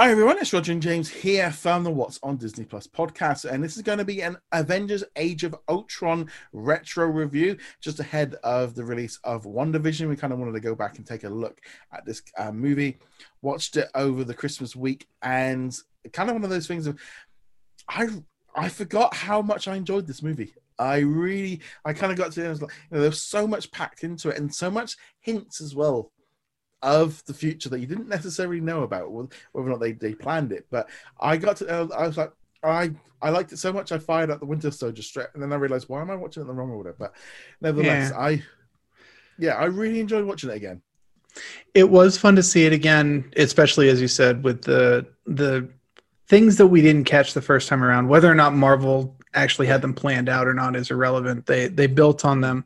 Hi everyone, it's Roger and James here from the What's on Disney Plus podcast, and this is going to be an Avengers Age of Ultron retro review just ahead of the release of WandaVision. We kind of wanted to go back and take a look at this uh, movie, watched it over the Christmas week, and kind of one of those things of I I forgot how much I enjoyed this movie. I really, I kind of got to, it was like, you know, there's so much packed into it and so much hints as well of the future that you didn't necessarily know about whether or not they, they planned it. But I got to, I was like, I I liked it so much I fired up the Winter Soldier strip, and then I realized why am I watching it in the wrong order? But nevertheless, yeah. I yeah, I really enjoyed watching it again. It was fun to see it again, especially as you said with the the things that we didn't catch the first time around. Whether or not Marvel actually had them planned out or not is irrelevant. They they built on them.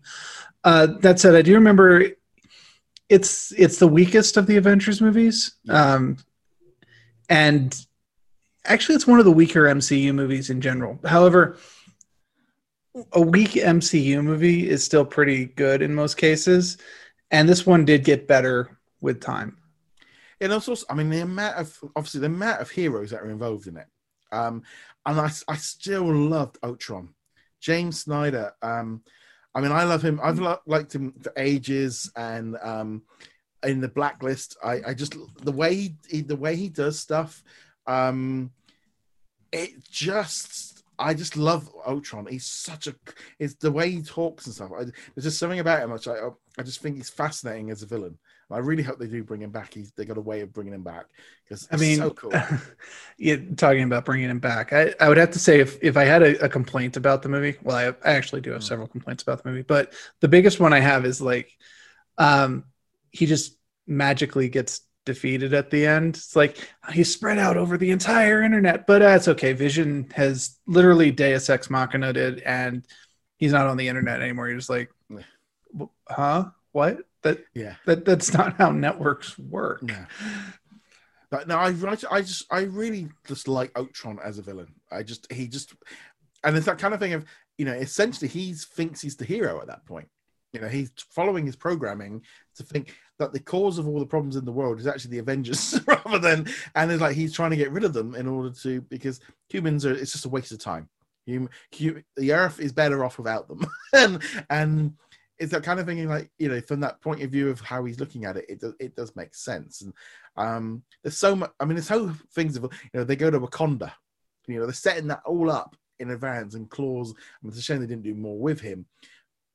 Uh, that said, I do remember it's it's the weakest of the Avengers movies, um, and actually, it's one of the weaker MCU movies in general. However, a weak MCU movie is still pretty good in most cases, and this one did get better with time. And also, I mean, the amount of obviously the amount of heroes that are involved in it, um, and I, I still loved Ultron. James Spader. um, I mean, I love him. I've lo- liked him for ages, and um, in the Blacklist, I, I just the way he, he, the way he does stuff, um, it just I just love Ultron. He's such a it's the way he talks and stuff. I, there's just something about him which I I just think he's fascinating as a villain. I really hope they do bring him back. He's they got a way of bringing him back because I mean, so cool. yeah, talking about bringing him back, I, I would have to say if if I had a, a complaint about the movie, well, I, I actually do have mm. several complaints about the movie, but the biggest one I have is like, um, he just magically gets defeated at the end. It's like he's spread out over the entire internet, but that's uh, okay. Vision has literally Deus Ex Machina did, and he's not on the internet anymore. You're just like, huh? What? That yeah. That that's not how networks work. But no, I I just I really just like Ultron as a villain. I just he just and it's that kind of thing of you know essentially he thinks he's the hero at that point. You know he's following his programming to think that the cause of all the problems in the world is actually the Avengers rather than and it's like he's trying to get rid of them in order to because humans are it's just a waste of time. Hum, hum, the Earth is better off without them, and and it's that kind of thing like you know from that point of view of how he's looking at it it does it does make sense. And um there's so much i mean there's so things of you know they go to wakanda you know they're setting that all up in advance and claws I mean, it's a shame they didn't do more with him.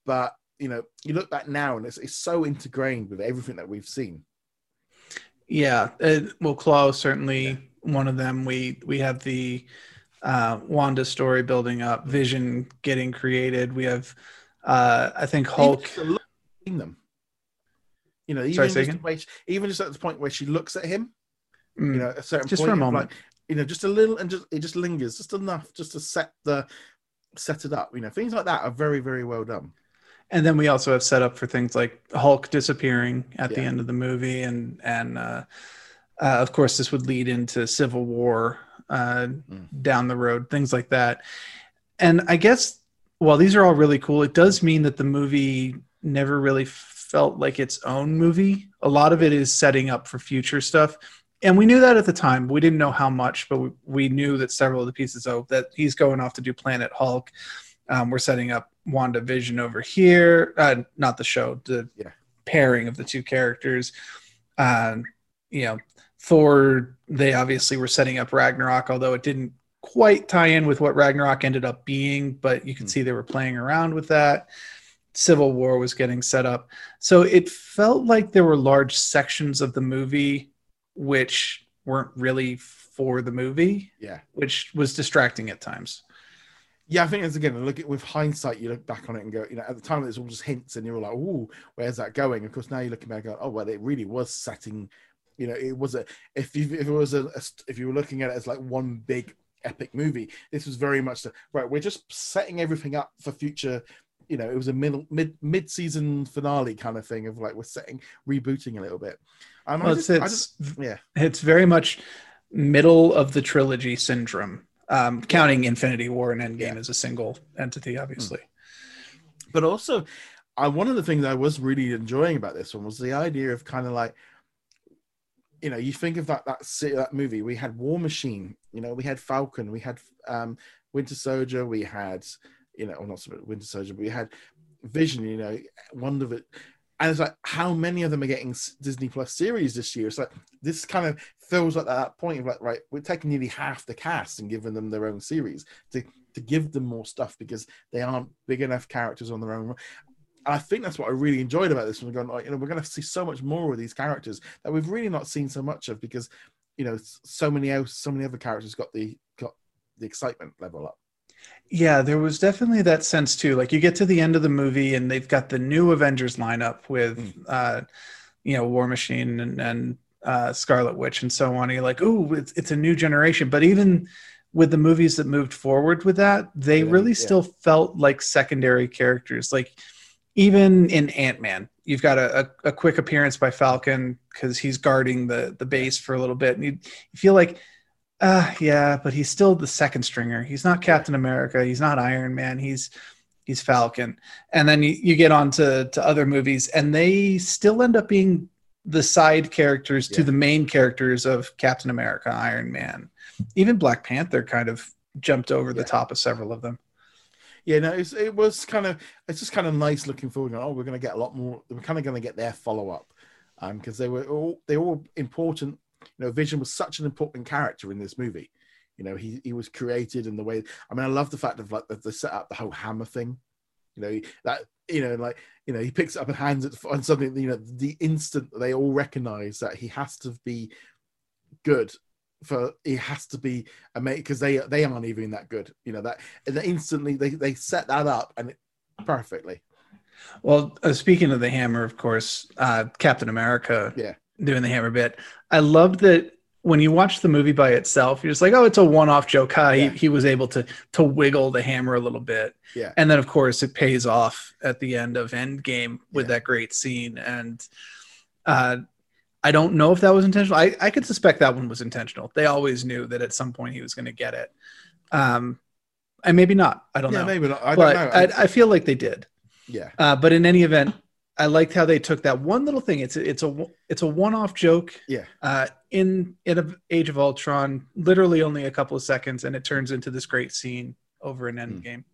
But you know you look back now and it's, it's so integrated with everything that we've seen. Yeah uh, well Klaue certainly yeah. one of them. We we have the uh wanda story building up vision getting created. We have uh, I think Hulk. Them. You know, even Sorry, just, she, even just at the point where she looks at him, mm. you know, a certain just point, for a moment, like, you know, just a little, and just it just lingers, just enough, just to set the set it up. You know, things like that are very, very well done. And then we also have set up for things like Hulk disappearing at yeah. the end of the movie, and and uh, uh, of course this would lead into Civil War uh, mm. down the road, things like that. And I guess while these are all really cool, it does mean that the movie never really felt like its own movie. A lot of it is setting up for future stuff. And we knew that at the time. We didn't know how much, but we, we knew that several of the pieces of that he's going off to do Planet Hulk. Um, we're setting up WandaVision over here. Uh, not the show, the yeah. pairing of the two characters. Um, you know, Thor, they obviously were setting up Ragnarok, although it didn't quite tie in with what Ragnarok ended up being, but you can mm. see they were playing around with that. Civil War was getting set up. So it felt like there were large sections of the movie which weren't really for the movie. Yeah. Which was distracting at times. Yeah, I think it's again, look at with hindsight, you look back on it and go, you know, at the time it was all just hints and you were like, oh, where's that going? Of course, now you're looking back and go, oh, well, it really was setting, you know, it was a, if you, if it was a, a if you were looking at it as like one big epic movie. This was very much the, right. We're just setting everything up for future. You know, it was a middle mid mid season finale kind of thing of like we're setting rebooting a little bit. Um, well, just, it's, just, yeah, it's very much middle of the trilogy syndrome. Um, counting Infinity War and Endgame yeah. as a single entity, obviously. Hmm. But also, I one of the things I was really enjoying about this one was the idea of kind of like you know, you think of that that that movie. We had War Machine. You know, we had Falcon. We had um, Winter Soldier. We had you know, or not Winter Soldier, but we had Vision. You know, Wanda. And it's like, how many of them are getting Disney Plus series this year? It's like this kind of feels like that point of like, right, we're taking nearly half the cast and giving them their own series to to give them more stuff because they aren't big enough characters on their own. And I think that's what I really enjoyed about this. We're going, like, you know, we're going to see so much more of these characters that we've really not seen so much of because, you know, so many else, so many other characters got the got the excitement level up. Yeah, there was definitely that sense too. Like you get to the end of the movie and they've got the new Avengers lineup with, mm. uh, you know, War Machine and, and uh, Scarlet Witch and so on. And you're like, oh, it's, it's a new generation. But even with the movies that moved forward with that, they yeah, really yeah. still felt like secondary characters. Like even in Ant Man, you've got a, a, a, quick appearance by Falcon because he's guarding the the base for a little bit, and you, you feel like, uh, yeah, but he's still the second stringer. He's not Captain America. He's not Iron Man. He's he's Falcon. And then you, you get on to, to other movies, and they still end up being the side characters yeah. to the main characters of Captain America, Iron Man, even Black Panther kind of jumped over yeah. the top of several of them. Yeah, no, it was kind of it's just kind of nice looking forward. Oh, we're going to get a lot more. We're kind of going to get their follow up, um, because they were all they were all important. You know, Vision was such an important character in this movie. You know, he he was created in the way. I mean, I love the fact of like that they set up the whole hammer thing. You know that you know like you know he picks it up and hands it on something. You know, the instant they all recognize that he has to be good for it has to be amazing because they they aren't even that good. You know that and instantly they they set that up and it, perfectly. Well, uh, speaking of the hammer, of course, uh, Captain America, yeah, doing the hammer bit. I loved that when you watch the movie by itself, you're just like, oh, it's a one-off joke. Huh? Yeah. He, he was able to to wiggle the hammer a little bit, yeah. And then of course it pays off at the end of Endgame with yeah. that great scene and. Uh, I don't know if that was intentional. I, I could suspect that one was intentional. They always knew that at some point he was going to get it. Um, and maybe not. I don't yeah, know. Maybe not. I but don't know. I, I, feel like they did. Yeah. Uh, but in any event, I liked how they took that one little thing. It's a, it's a it's a one off joke. Yeah. Uh, in in Age of Ultron, literally only a couple of seconds, and it turns into this great scene over an end mm. game.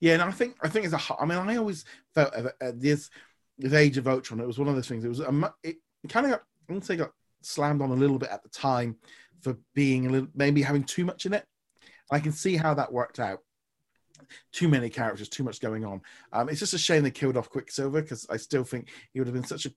Yeah, and I think I think it's a. I mean, I always felt uh, this this Age of Ultron. It was one of those things. It was a. It, kind of got, I wouldn't say got slammed on a little bit at the time for being a little, maybe having too much in it. I can see how that worked out. Too many characters, too much going on. Um, it's just a shame they killed off Quicksilver because I still think he would have been such a.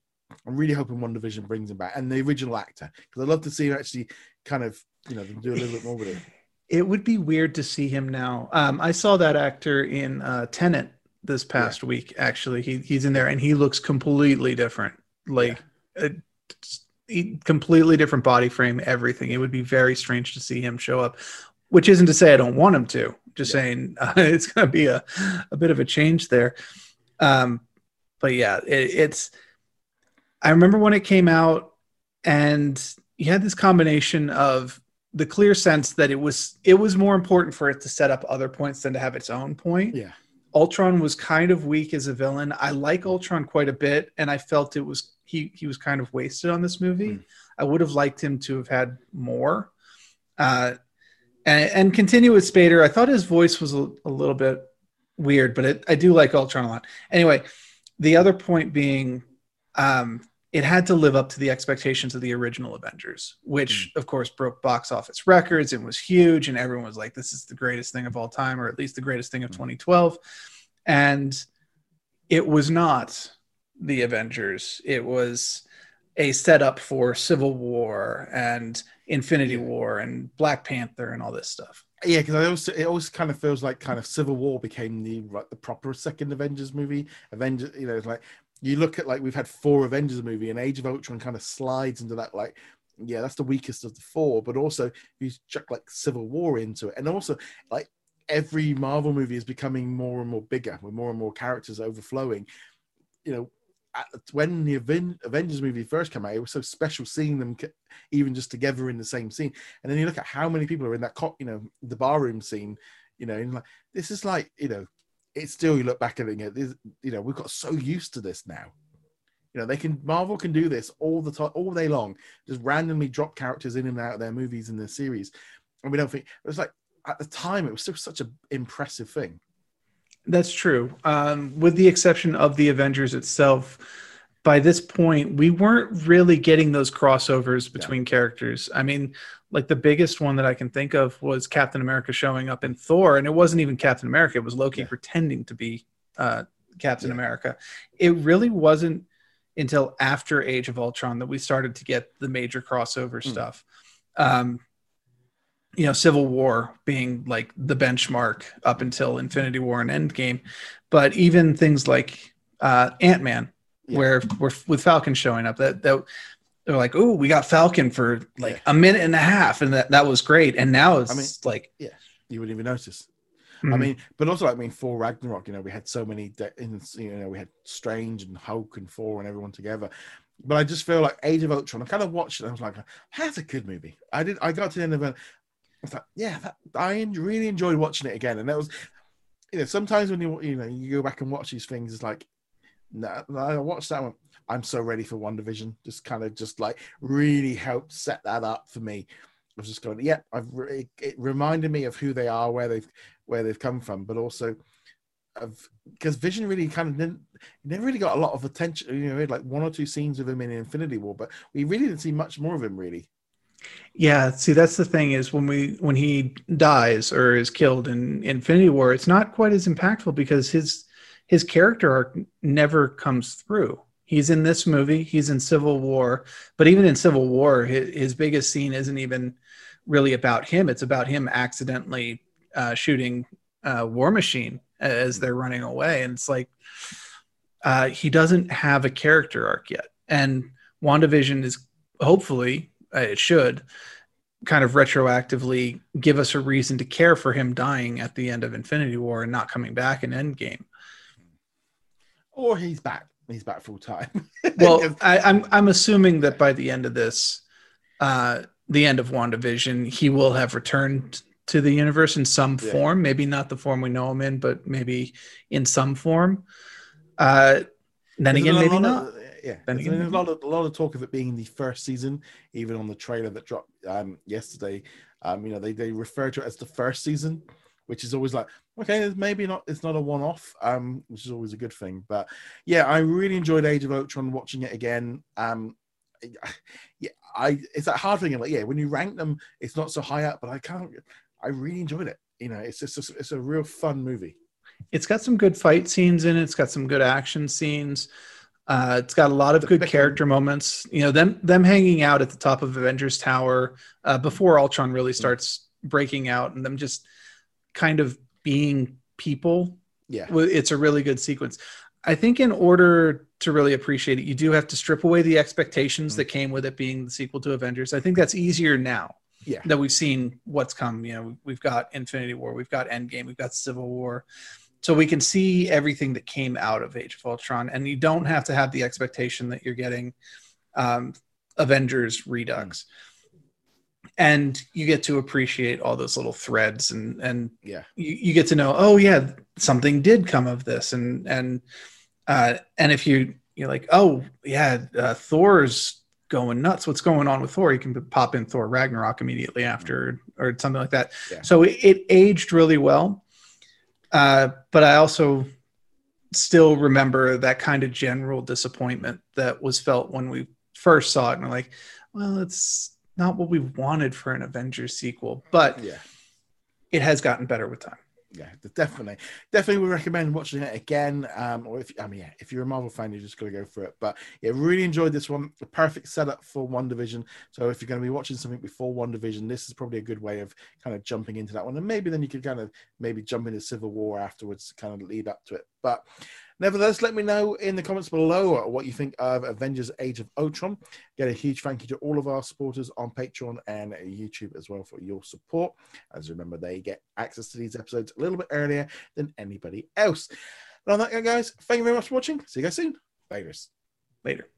I'm really hoping WandaVision brings him back and the original actor because I'd love to see him actually kind of you know do a little bit more with it. It would be weird to see him now. Um, I saw that actor in uh, Tenet this past yeah. week. Actually, he he's in there and he looks completely different. Like. Yeah a completely different body frame, everything. It would be very strange to see him show up, which isn't to say I don't want him to. Just yeah. saying uh, it's going to be a, a bit of a change there. Um, but yeah, it, it's. I remember when it came out, and you had this combination of the clear sense that it was it was more important for it to set up other points than to have its own point. Yeah. Ultron was kind of weak as a villain. I like Ultron quite a bit, and I felt it was he he was kind of wasted on this movie. Mm. I would have liked him to have had more. Uh, and, and continue with Spader. I thought his voice was a, a little bit weird, but it, I do like Ultron a lot. Anyway, the other point being, um, it had to live up to the expectations of the original Avengers, which mm. of course broke box office records and was huge, and everyone was like, "This is the greatest thing of all time," or at least the greatest thing of 2012. And it was not the Avengers. It was a setup for Civil War and Infinity War and Black Panther and all this stuff. Yeah, because I also it always kind of feels like kind of Civil War became the like the proper second Avengers movie. Avengers, you know, it's like you look at like we've had four Avengers movie and Age of Ultron kind of slides into that like yeah, that's the weakest of the four. But also you chuck like Civil War into it, and also like every Marvel movie is becoming more and more bigger with more and more characters overflowing. You know, when the Avengers movie first came out, it was so special seeing them even just together in the same scene. And then you look at how many people are in that, co- you know, the barroom scene. You know, and like this is like, you know, it's still you look back at it, you know, we've got so used to this now. You know, they can Marvel can do this all the time, all day long, just randomly drop characters in and out of their movies and their series, and we don't think it was like at the time it was still such an impressive thing. That's true. Um, with the exception of the Avengers itself, by this point, we weren't really getting those crossovers between yeah. characters. I mean, like the biggest one that I can think of was Captain America showing up in Thor, and it wasn't even Captain America; it was Loki yeah. pretending to be uh, Captain yeah. America. It really wasn't until after Age of Ultron that we started to get the major crossover mm. stuff. Um, you know, Civil War being like the benchmark up until Infinity War and Endgame, but even things like uh, Ant Man, yeah. where, where with Falcon showing up, that that they're like, "Oh, we got Falcon for like yeah. a minute and a half," and that that was great. And now it's I mean, like, yeah, you wouldn't even notice. Mm-hmm. I mean, but also, like, I mean, for Ragnarok, you know, we had so many, de- you know, we had Strange and Hulk and Thor and everyone together. But I just feel like Age of Ultron. I kind of watched it. I was like, "That's a good movie." I did. I got to the end of it. I thought, "Yeah, that, I really enjoyed watching it again." And that was, you know, sometimes when you you know you go back and watch these things, it's like, no, I watched that one. I'm so ready for WandaVision. Just kind of just like really helped set that up for me. I was just going, yeah, I've re- it reminded me of who they are, where they've where they've come from, but also of because Vision really kind of didn't never really got a lot of attention. You know, like one or two scenes of him in Infinity War, but we really didn't see much more of him really. Yeah, see that's the thing is when we when he dies or is killed in Infinity War, it's not quite as impactful because his his character arc never comes through. He's in this movie, he's in Civil War, but even in Civil War, his, his biggest scene isn't even really about him. It's about him accidentally uh, shooting uh, War Machine as they're running away, and it's like uh, he doesn't have a character arc yet. And WandaVision is hopefully uh, it should kind of retroactively give us a reason to care for him dying at the end of Infinity War and not coming back in Endgame. Or he's back he's back full time. well, I, am I'm, I'm assuming that by the end of this, uh, the end of WandaVision, he will have returned to the universe in some yeah. form. Maybe not the form we know him in, but maybe in some form. Uh, then again, maybe not. Of, yeah, then again, there's a lot of a lot of talk of it being the first season, even on the trailer that dropped um, yesterday. Um, you know, they they refer to it as the first season which is always like okay maybe not it's not a one-off um which is always a good thing. But yeah i really enjoyed age of ultron watching it again. Um yeah i it's that hard thing like yeah when you rank them it's not so high up but i can't i really enjoyed it. You know it's just a, it's a real fun movie. It's got some good fight scenes in it. It's got some good action scenes. Uh, it's got a lot of good character moments. You know, them them hanging out at the top of Avengers Tower uh, before Ultron really mm. starts breaking out, and them just kind of being people. Yeah. It's a really good sequence. I think in order to really appreciate it, you do have to strip away the expectations mm-hmm. that came with it being the sequel to Avengers. I think that's easier now. Yeah. That we've seen what's come. You know, we've got Infinity War, we've got Endgame, we've got Civil War. So we can see everything that came out of Age of Ultron, and you don't have to have the expectation that you're getting um, Avengers Redux. Mm-hmm and you get to appreciate all those little threads and and yeah. you, you get to know oh yeah something did come of this. And and uh and if you you're like oh yeah uh, thor's going nuts. What's going on with thor? You can pop in thor ragnarok immediately after or something like that. Yeah. so it, it, aged really well. Uh but i also still remember that kind of general disappointment that was felt when we first saw it. And like well it's not what we wanted for an Avengers sequel, but yeah, it has gotten better with time. Yeah, definitely, definitely would recommend watching it again. Um, or if I mean, yeah, if you're a Marvel fan, you're just gonna go for it. But yeah, really enjoyed this one. The perfect setup for WandaVision. So if you're going to be watching something before WandaVision, this is probably a good way of kind of jumping into that one, and maybe then you could kind of maybe jump into Civil War afterwards, to kind of lead up to it. But Nevertheless, let me know in the comments below what you think of Avengers Age of Ultron. Get a huge thank you to all of our supporters on Patreon and YouTube as well for your support. As remember, they get access to these episodes a little bit earlier than anybody else. And on that, guys, thank you very much for watching. See you guys soon. Later. Later.